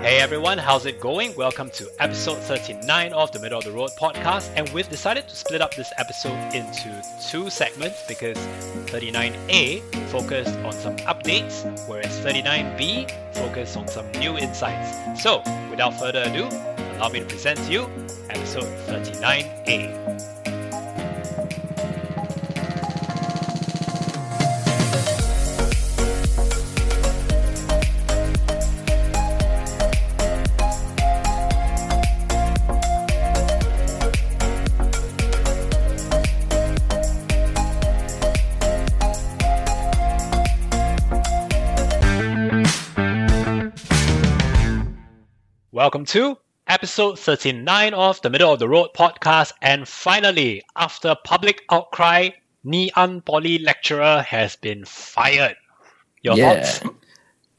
Hey everyone, how's it going? Welcome to episode 39 of the Middle of the Road podcast. And we've decided to split up this episode into two segments because 39A focused on some updates, whereas 39B focused on some new insights. So, without further ado, allow me to present to you episode 39A. Welcome to episode 39 of the Middle of the Road podcast. And finally, after public outcry, Ngee Ann Poly lecturer has been fired. Your yeah. thoughts?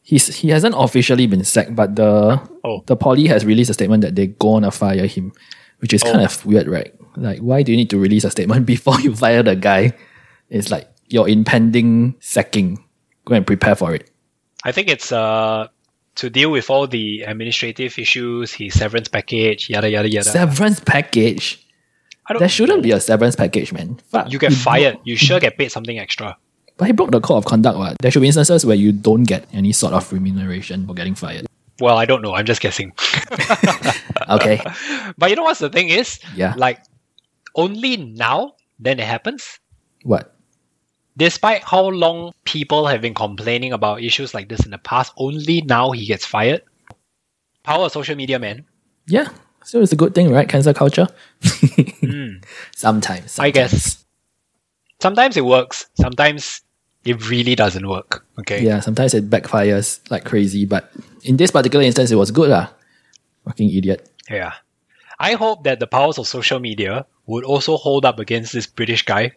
He's he hasn't officially been sacked, but the Oh. the poly has released a statement that they're gonna fire him, which is kind Oh. of weird, right? Like, why do you need to release a statement before you fire the guy? It's like your impending sacking. Go and prepare for it. I think it's uh to deal with all the administrative issues, his severance package, yada yada yada. Severance package. There shouldn't be a severance package, man. Fuck. You get fired. You sure get paid something extra. But he broke the code of conduct. What? There should be instances where you don't get any sort of remuneration for getting fired. Well, I don't know. I'm just guessing. Okay. but you know what's the thing is? Yeah. Like only now then it happens. what? Despite how long people have been complaining about issues like this in the past, only now he gets fired. Power of social media, man. Yeah. So it's a good thing, right? Cancel culture. Mm. Sometimes, I guess. sometimes. Sometimes it works. Sometimes it really doesn't work. Okay. Yeah, sometimes it backfires like crazy, but in this particular instance, it was good lah. Fucking idiot. Yeah. I hope that the powers of social media would also hold up against this British guy,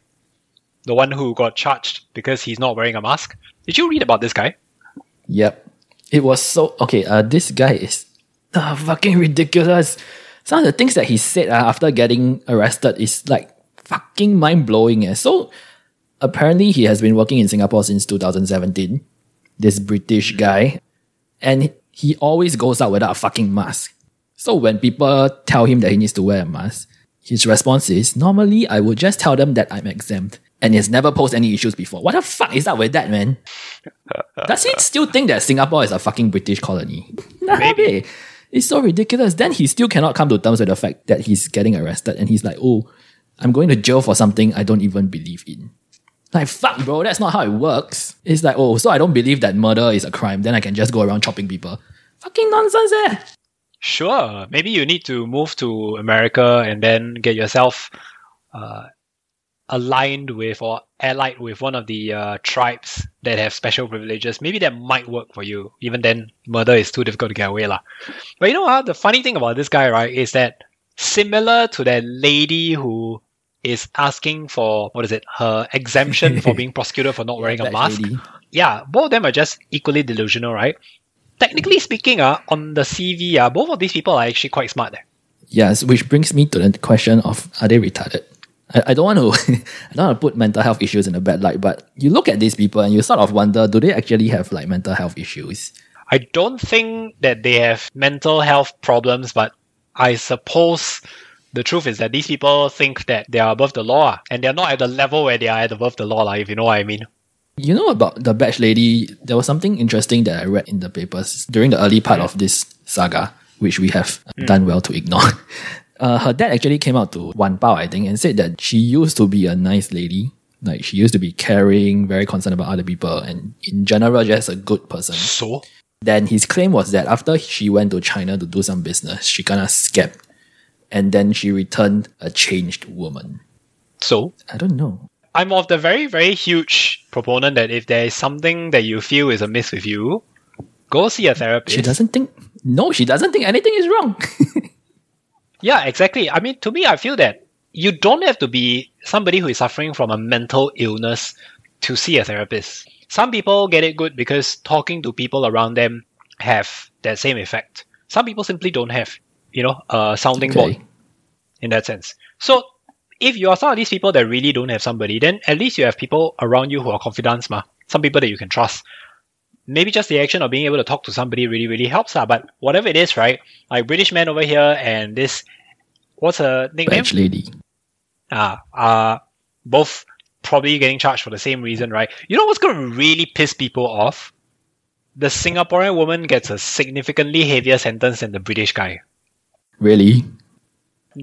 the one who got charged because he's not wearing a mask. Did you read about this guy? Yep. It was so okay. Uh, this guy is uh, fucking ridiculous. Some of the things that he said uh, after getting arrested is like fucking mind blowing. Eh. So apparently, he has been working in Singapore since 2017. This British guy, and he always goes out without a fucking mask. So when people tell him that he needs to wear a mask, his response is normally I would just tell them that I'm exempt. And he's never posed any issues before. What the fuck is up with that, man? Does he still think that Singapore is a fucking British colony? Maybe. It's so ridiculous. Then he still cannot come to terms with the fact that he's getting arrested and he's like, oh, I'm going to jail for something I don't even believe in. Like, fuck, bro, that's not how it works. It's like, oh, so I don't believe that murder is a crime, then I can just go around chopping people. Fucking nonsense, eh? Sure. Maybe you need to move to America and then get yourself uh, aligned with or allied with one of the uh, tribes that have special privileges. Maybe that might work for you. Even then, murder is too difficult to get away. lah. But you know what? The funny thing about this guy, right, is that similar to that lady who is asking for, what is it, her exemption for being prosecuted for not wearing a mask lady. yeah, both of them are just equally delusional, right? Technically speaking, uh, on the CV, uh, both of these people are actually quite smart. eh. Yes, which brings me to the question of are they retarded? I, I don't want to I don't want to put mental health issues in a bad light, but you look at these people and you sort of wonder, do they actually have like mental health issues? I don't think that they have mental health problems, but I suppose the truth is that these people think that they are above the law, ah, and they're not at the level where they are above the law, lah, if you know what I mean. You know about the batch lady, there was something interesting that I read in the papers during the early part of this saga, which we have done well to ignore. Uh, her dad actually came out to Wanbao, I think, and said that she used to be a nice lady. Like she used to be caring, very concerned about other people, and in general, just a good person. So, Then his claim was that after she went to China to do some business, she kind of skipped, and then she returned a changed woman. so I don't know. I'm of the very, very huge proponent that if there is something that you feel is amiss with you, go see a therapist. She doesn't think. No, she doesn't think anything is wrong. Yeah, exactly. I mean, to me, I feel that you don't have to be somebody who is suffering from a mental illness to see a therapist. Some people get it good because talking to people around them have that same effect. Some people simply don't have, you know, a sounding Okay. board in that sense. So if you are some of these people that really don't have somebody, then at least you have people around you who are confidants, ma. Some people that you can trust. maybe just the action of being able to talk to somebody really, really helps. Uh, but whatever it is, right? Like British man over here and this, what's her nickname? Batch lady. uh, are both probably getting charged for the same reason, right? You know what's going to really piss people off? The Singaporean woman gets a significantly heavier sentence than the British guy. Really?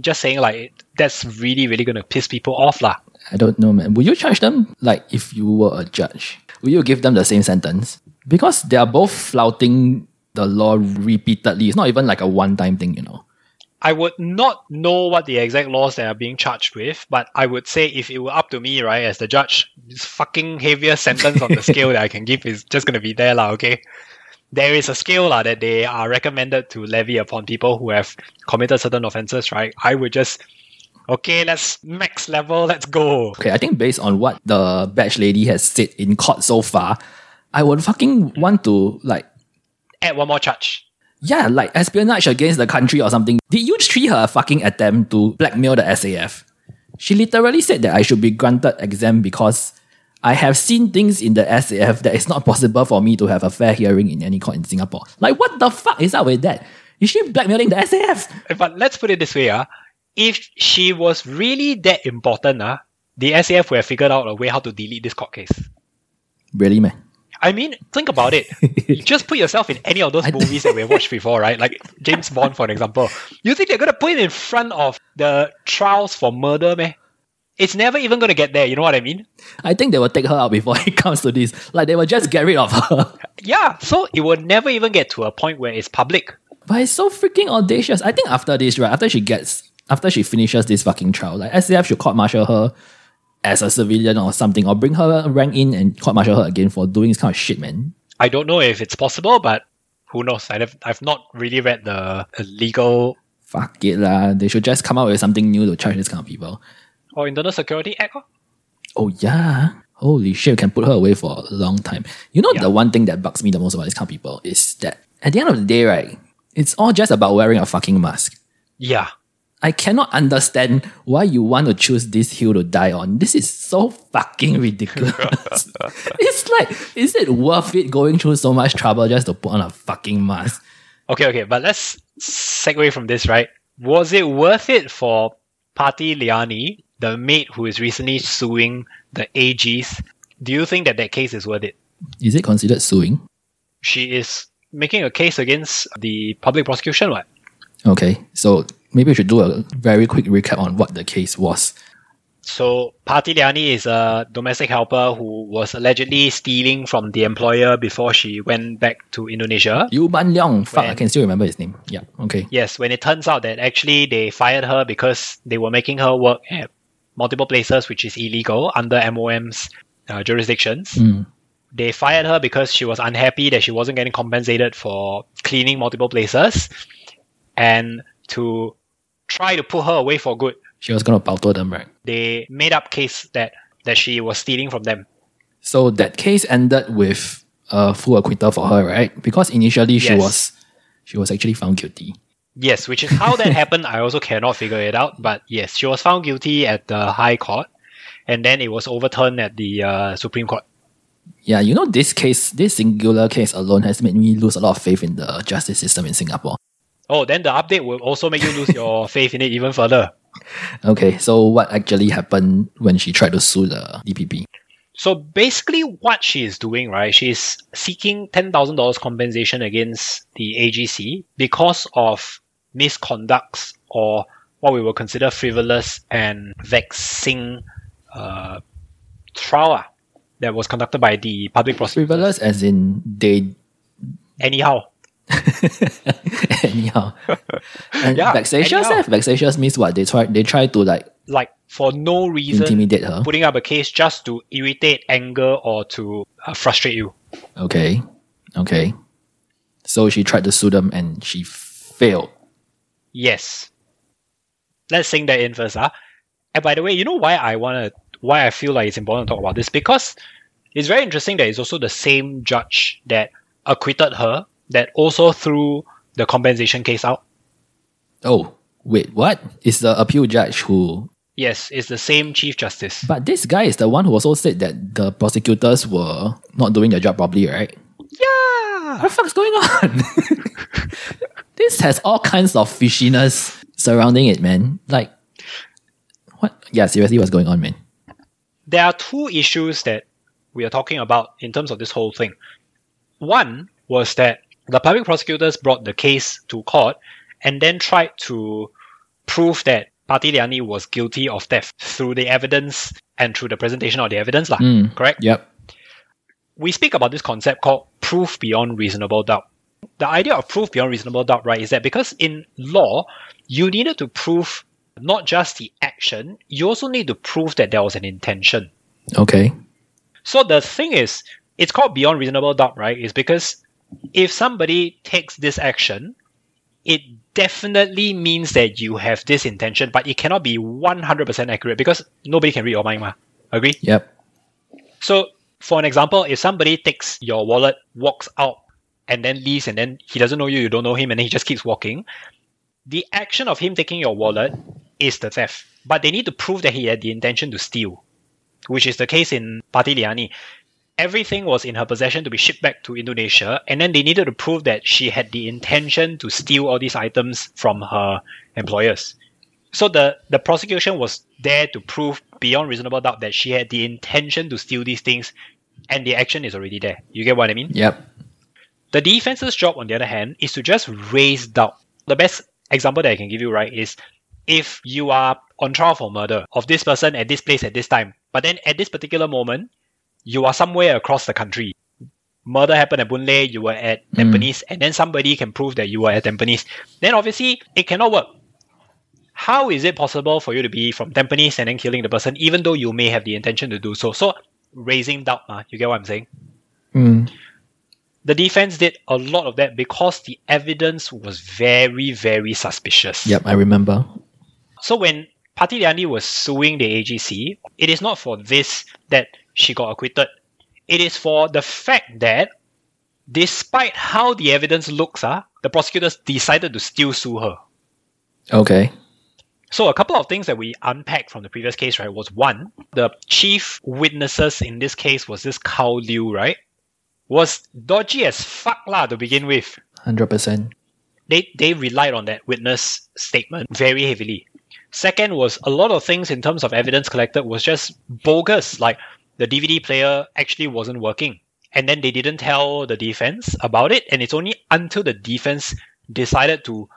Just saying, like, that's really, really to piss people off, lah. I don't know, man. Would you charge them like if you were a judge? Will you give them the same sentence? Because they are both flouting the law repeatedly. It's not even like a one time thing, you know. I would not know what the exact laws they are being charged with, but I would say if it were up to me, right, as the judge, this fucking heaviest sentence on the scale that I can give is just to be there, lah, okay? There is a scale lah, that they are recommended to levy upon people who have committed certain offences, right? I would just, okay, let's max level, let's go. Okay, I think based on what the batch lady has said in court so far, I would fucking want to like Add one more charge. yeah, like espionage against the country or something. Did you treat her fucking attempt to blackmail the SAF? She literally said that I should be granted exempt because I have seen things in the SAF that it's not possible for me to have a fair hearing in any court in Singapore. Like, what the fuck is up with that? Is she blackmailing the SAF? But let's put it this way, uh, if she was really that important, uh, the SAF would have figured out a way how to delete this court case. Really, man? I mean, think about it. Just put yourself in any of those movies that we've watched before, right? Like James Bond, for example. You think they're gonna put it in front of the trials for murder, man? It's never even gonna get there. You know what I mean? I think they will take her out before it comes to this. Like, they will just get rid of her. Yeah. So it will never even get to a point where it's public. But it's so freaking audacious. I think after this, right, after she gets, after she finishes this fucking trial, like SAF should court martial her as a civilian or something, or bring her rank in and court martial her again for doing this kind of shit, man. I don't know if it's possible, but who knows? I've I've not really read the the legal Fuck it lah. They should just come out with something new to charge this kind of people. Or Internal Security Act. oh. Oh yeah. Holy shit, we can put her away for a long time. You know Yeah. the one thing that bugs me the most about this kind of people is that at the end of the day, right, it's all just about wearing a fucking mask. Yeah. I cannot understand why you want to choose this hill to die on. This is so fucking ridiculous. it's like, is it worth it going through so much trouble just to put on a fucking mask? Okay, okay, but let's segue from this, right? Was it worth it for Parti Liyani, the maid who is recently suing the AGs? Do you think that that case is worth it? Is it considered suing? She is making a case against the public prosecution, what? Okay, so maybe we should do a very quick recap on what the case was. So Parti Liyani is a domestic helper who was allegedly stealing from the employer before she went back to Indonesia. Yu Ban Leong, fuck, I can still remember his name. Yeah, okay. Yes, when it turns out that actually they fired her because they were making her work at multiple places, which is illegal under MOM's uh, jurisdictions. Mm. They fired her because she was unhappy that she wasn't getting compensated for cleaning multiple places, and to try to put her away for good, She was gonna pauto them, right? they made up case that that she was stealing from them. So that case ended with a full acquittal for her, right? Because initially she Yes. was she was actually found guilty. Yes, which is how that happened. I also cannot figure it out. But yes, she was found guilty at the High Court, and then it was overturned at the uh, Supreme Court. Yeah, you know this case, this singular case alone has made me lose a lot of faith in the justice system in Singapore. Oh, then the update will also make you lose your faith in it even further. Okay, so what actually happened when she tried to sue the DPP? So basically, what she is doing, right? She's seeking ten thousand dollars compensation against the AGC because of misconducts or what we will consider frivolous and vexing uh, trial that was conducted by the public prosecutor. Frivolous as in they Anyhow, anyhow. And Yeah, vexatious? anyhow. eh? Vexatious means what? They try they try to like like for no reason, intimidate her. putting up a case just to irritate, anger, or to uh, frustrate you. Okay. Okay. So she tried to sue them and she failed. Yes. Let's sing that in first. Huh? And by the way, you know why I wanna why I feel like it's important to talk about this? Because it's very interesting that it's also the same judge that acquitted her that also threw the compensation case out. Oh, wait, what? It's the appeal judge who Yes, it's the same Chief Justice. But this guy is the one who also said that the prosecutors were not doing their job properly, right? Yeah. What the fuck's going on? this has all kinds of fishiness surrounding it, man. Like, what? Yeah, seriously, what's going on, man? There are two issues that we are talking about in terms of this whole thing. One was that the public prosecutors brought the case to court and then tried to prove that Parti Liyani was guilty of theft through the evidence and through the presentation of the evidence. Lah, Mm. Correct? Yep. we speak about this concept called proof beyond reasonable doubt. The idea of proof beyond reasonable doubt, right, is that because in law, you needed to prove not just the action, you also need to prove that there was an intention. Okay. So the thing is, it's called beyond reasonable doubt, right? Is because if somebody takes this action, it definitely means that you have this intention, but it cannot be 100% accurate because nobody can read your mind. Ma. Agree? Yep. So, for an example, if somebody takes your wallet, walks out, and then leaves, and then he doesn't know you, you don't know him, and then he just keeps walking, the action of him taking your wallet is the theft. But they need to prove that he had the intention to steal, which is the case in Parti Liyani. Everything was in her possession to be shipped back to Indonesia, and then they needed to prove that she had the intention to steal all these items from her employers. So the, the prosecution was there to prove beyond reasonable doubt that she had the intention to steal these things and the action is already there. You get what I mean? Yep. The defense's job, on the other hand, is to just raise doubt. The best example that I can give you, right, is if you are on trial for murder of this person at this place at this time, but then at this particular moment, you are somewhere across the country. Murder happened at Boon Lay, you were at Tampines, and then somebody can prove that you were at Tampines. Then obviously, it cannot work. How is it possible for you to be from Tampines and then killing the person, even though you may have the intention to do so? So, raising doubt, uh, you get what I'm saying? Mm. The defense did a lot of that because the evidence was very, very suspicious. Yep, I remember. So when Parti Liyani was suing the AGC, it is not for this that she got acquitted. It is for the fact that despite how the evidence looks, uh, the prosecutors decided to still sue her. Okay. So a couple of things that we unpacked from the previous case, right, was one, the chief witnesses in this case was this Karl Liew, right? Was dodgy as fuck lah to begin with. 100%. They they relied on that witness statement very heavily. Second was a lot of things in terms of evidence collected was just bogus. Like the DVD player actually wasn't working. And then they didn't tell the defense about it. And it's only until the defense decided to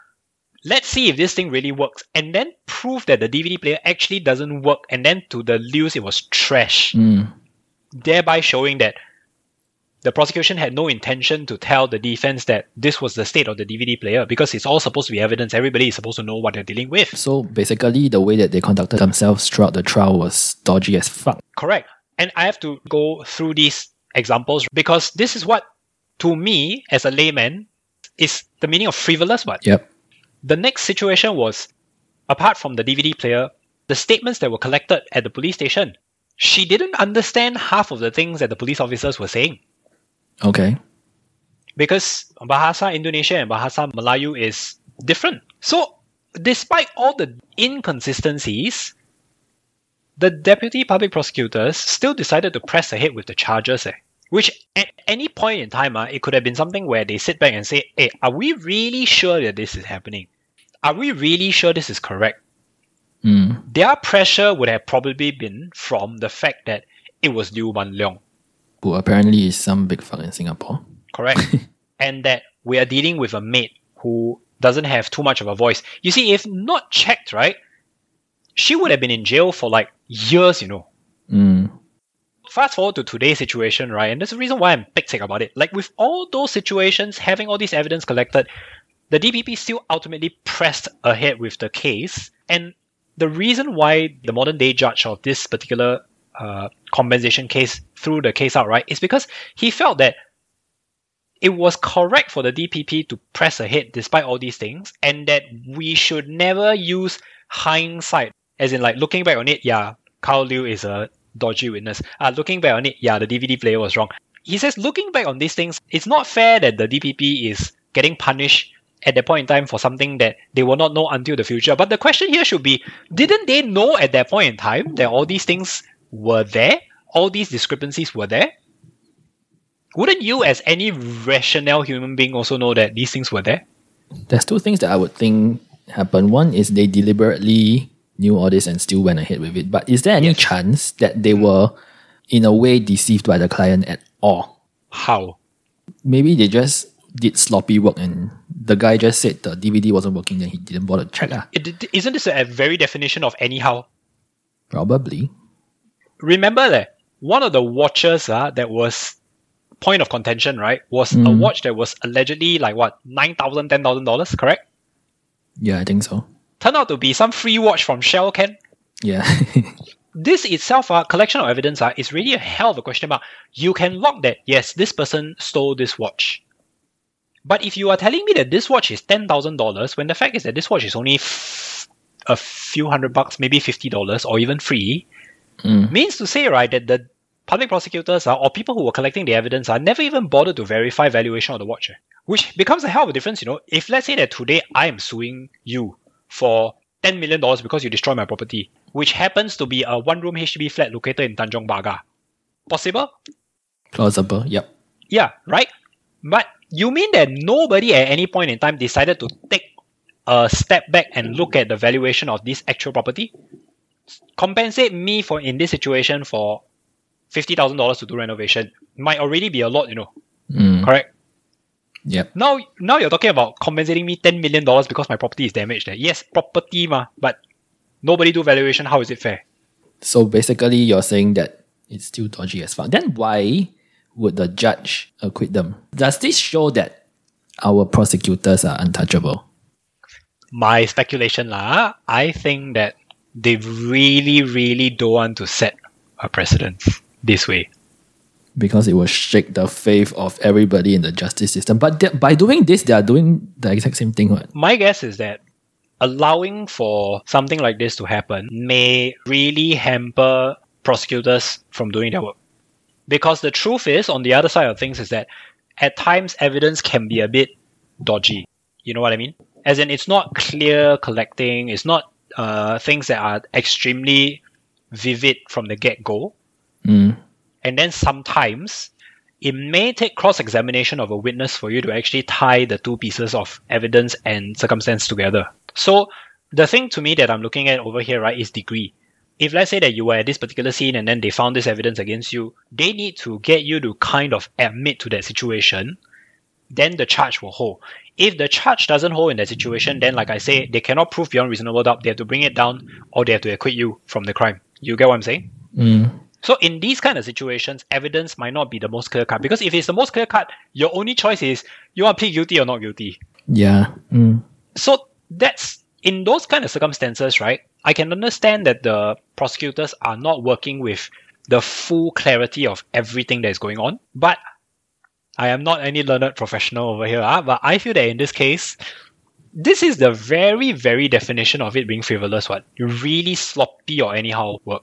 let's see if this thing really works and then prove that the DVD player actually doesn't work. And then to the news, it was trash, Mm. thereby showing that the prosecution had no intention to tell the defense that this was the state of the DVD player because it's all supposed to be evidence. Everybody is supposed to know what they're dealing with. So basically, the way that they conducted themselves throughout the trial was dodgy as fuck. Correct. And I have to go through these examples because this is what, to me, as a layman, is the meaning of frivolous. But Yep. the next situation was, apart from the DVD player, the statements that were collected at the police station. She didn't understand half of the things that the police officers were saying Okay. because Bahasa Indonesia and Bahasa Melayu is different. So, despite all the inconsistencies, the deputy public prosecutors still decided to press ahead with the charges. Eh, which at any point in time, uh, it could have been something where they sit back and say, "Hey, are we really sure that this is happening? Are we really sure this is correct?" Mm. Their pressure would have probably been from the fact that it was Liew Mun Leong. Who apparently is some big fuck in Singapore. correct? and that we are dealing with a maid who doesn't have too much of a voice. You see, if not checked, right, she would have been in jail for like years, you know. Mm. Fast forward to today's situation, right, and there's a reason why I'm big about it. Like with all those situations, having all this evidence collected, the DPP still ultimately pressed ahead with the case. And the reason why the modern day judge of this particular uh, compensation case threw the case out, right, is because he felt that it was correct for the DPP to press ahead despite all these things, and that we should never use hindsight, as in like looking back on it, yeah, Karl Liew is a dodgy witness. Uh, looking back on it, yeah, the DVD player was wrong. He says, looking back on these things, it's not fair that the DPP is getting punished at that point in time for something that they will not know until the future. But the question here should be, didn't they know at that point in time that all these things were there? All these discrepancies were there? Wouldn't you, as any rational human being, also know that these things were there? There's two things that I would think happened. One is they deliberately knew all this and still went ahead with it. But is there any chance that they were, in a way, deceived by the client at all? How? Maybe they just did sloppy work and the guy just said the DVD wasn't working and he didn't bother to check. Ah. It, isn't this a very definition of anyhow? Probably. Remember that one of the watches uh, that was point of contention, right, was a Mm. watch that was allegedly like what, $9,000, $10,000, correct? Yeah, I think so. Turned out to be some free watch from Shell, Ken. Yeah. this itself, a collection of evidence, uh, is really a hell of a question mark. You can log that, yes, this person stole this watch. But if you are telling me that this watch is $10,000, when the fact is that this watch is only f- a few hundred bucks, maybe $50 or even free, Mm. means to say, right, that the public prosecutors are, or people who were collecting the evidence are never even bothered to verify valuation of the watch. eh. Which becomes a hell of a difference, you know. If let's say that today I am suing you for $10 million because you destroy my property, which happens to be a one room HDB flat located in Tanjong Pagar. Possible? Plausible. Yep. Yeah, right? But you mean that nobody at any point in time decided to take a step back and look at the valuation of this actual property? Compensate me for in this situation for fifty thousand dollars to do renovation. Might already be a lot, you know. Mm. Correct? Yep. Now now you're talking about compensating me ten million dollars because my property is damaged there. Yes, property ma, but nobody do valuation, how is it fair? So basically, you're saying that it's still dodgy as fuck. Then why would the judge acquit them? Does this show that our prosecutors are untouchable? my speculation lah, I think that they really, really don't want to set a precedent this way. Because it will shake the faith of everybody in the justice system. But they- by doing this, they are doing the exact same thing. What? My guess is that allowing for something like this to happen may really hamper prosecutors from doing their work. Because the truth is, on the other side of things, is that at times evidence can be a bit dodgy. You know what I mean? As in, it's not clear collecting, it's not uh, things that are extremely vivid from the get go. Mm. And then sometimes it may take cross examination of a witness for you to actually tie the two pieces of evidence and circumstance together. So the thing to me that I'm looking at over here, right, is degree. If let's say that you were at this particular scene and then they found this evidence against you, they need to get you to kind of admit to that situation, then the charge will hold. If the charge doesn't hold in that situation, then like I say, they cannot prove beyond reasonable doubt. They have to bring it down or they have to acquit you from the crime. You get what I'm saying? Mm. So in these kind of situations, evidence might not be the most clear cut because if it's the most clear cut, your only choice is you want to plead guilty or not guilty. Yeah. Mm. So that's in those kind of circumstances, right? I can understand that the prosecutors are not working with the full clarity of everything that is going on. But I am not any learned professional over here, ah, but I feel that in this case, this is the very, very definition of it being frivolous. What really sloppy or anyhow work.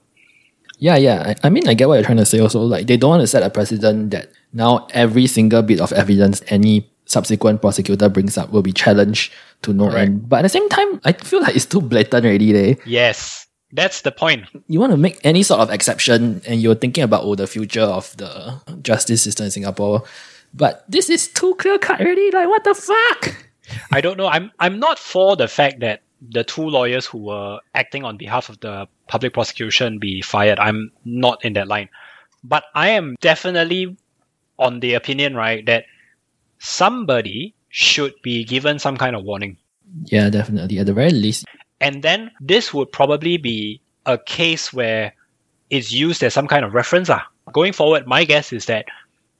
Yeah, yeah. I, I mean, I get what you're trying to say also. Like, they don't want to set a precedent that now every single bit of evidence any subsequent prosecutor brings up will be challenged to no Correct. end. But at the same time, I feel like it's too blatant already. There. Yes, that's the point. You want to make any sort of exception and you're thinking about, oh, the future of the justice system in Singapore. But this is too clear cut already. Like, what the fuck? I don't know. I'm I'm not for the fact that the two lawyers who were acting on behalf of the public prosecution be fired. I'm not in that line. But I am definitely on the opinion, right, that somebody should be given some kind of warning. Yeah, definitely. At the very least, And then this would probably be a case where it's used as some kind of reference. Ah. Going forward, my guess is that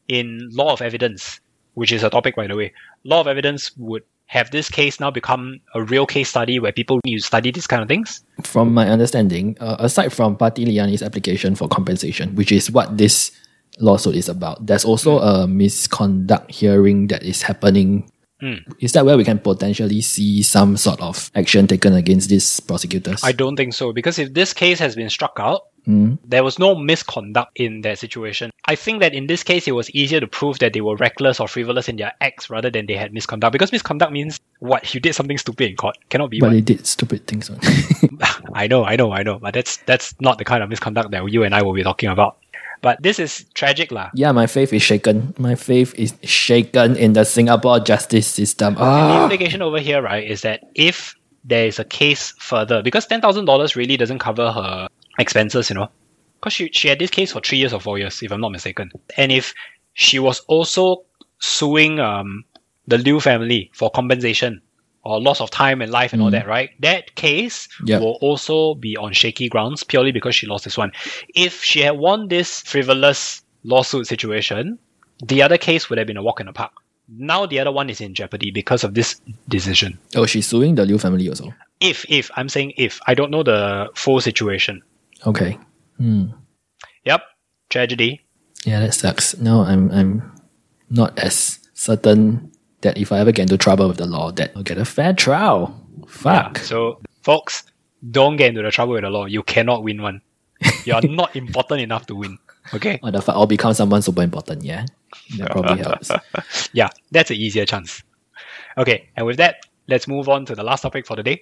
in law of evidence, which is a topic by the way, law of evidence would have this case now become a real case study where people need to study these kind of things. from my understanding, uh, aside from Parti Liyani's application for compensation, which is what this lawsuit is about, there's also a misconduct hearing that is happening. Hmm. Is that where we can potentially see some sort of action taken against these prosecutors? I don't think so because if this case has been struck out, Hmm. there was no misconduct in that situation. I think that in this case, it was easier to prove that they were reckless or frivolous in their acts rather than they had misconduct. Because misconduct means what? You did something stupid in court. Cannot be. but what? they did stupid things. I know, I know, I know. But that's that's not the kind of misconduct that you and I will be talking about. But this is tragic, lah. Yeah, my faith is shaken. My faith is shaken in the Singapore justice system. The Ah, implication over here, right, is that if there is a case further, because ten thousand dollars really doesn't cover her expenses, you know, because she she had this case for three years or four years, if I'm not mistaken, and if she was also suing um the Liew family for compensation or loss of time and life and all that, right? That case Yep. will also be on shaky grounds purely because she lost this one. If she had won this frivolous lawsuit situation, the other case would have been a walk in the park. Now the other one is in jeopardy because of this decision. oh, she's suing the Liew family also. If, if, I'm saying if, I don't know the full situation. Okay. Hmm. Yep, tragedy. Yeah, that sucks. No, I'm I'm not as certain that if I ever get into trouble with the law, that I'll get a fair trial. Fuck. So, folks, don't get into the trouble with the law. You cannot win one. You are not important enough to win. Okay? Or the fuck? I'll become someone super important. Yeah, that probably helps. Yeah, that's an easier chance. Okay, and with that, let's move on to the last topic for the day.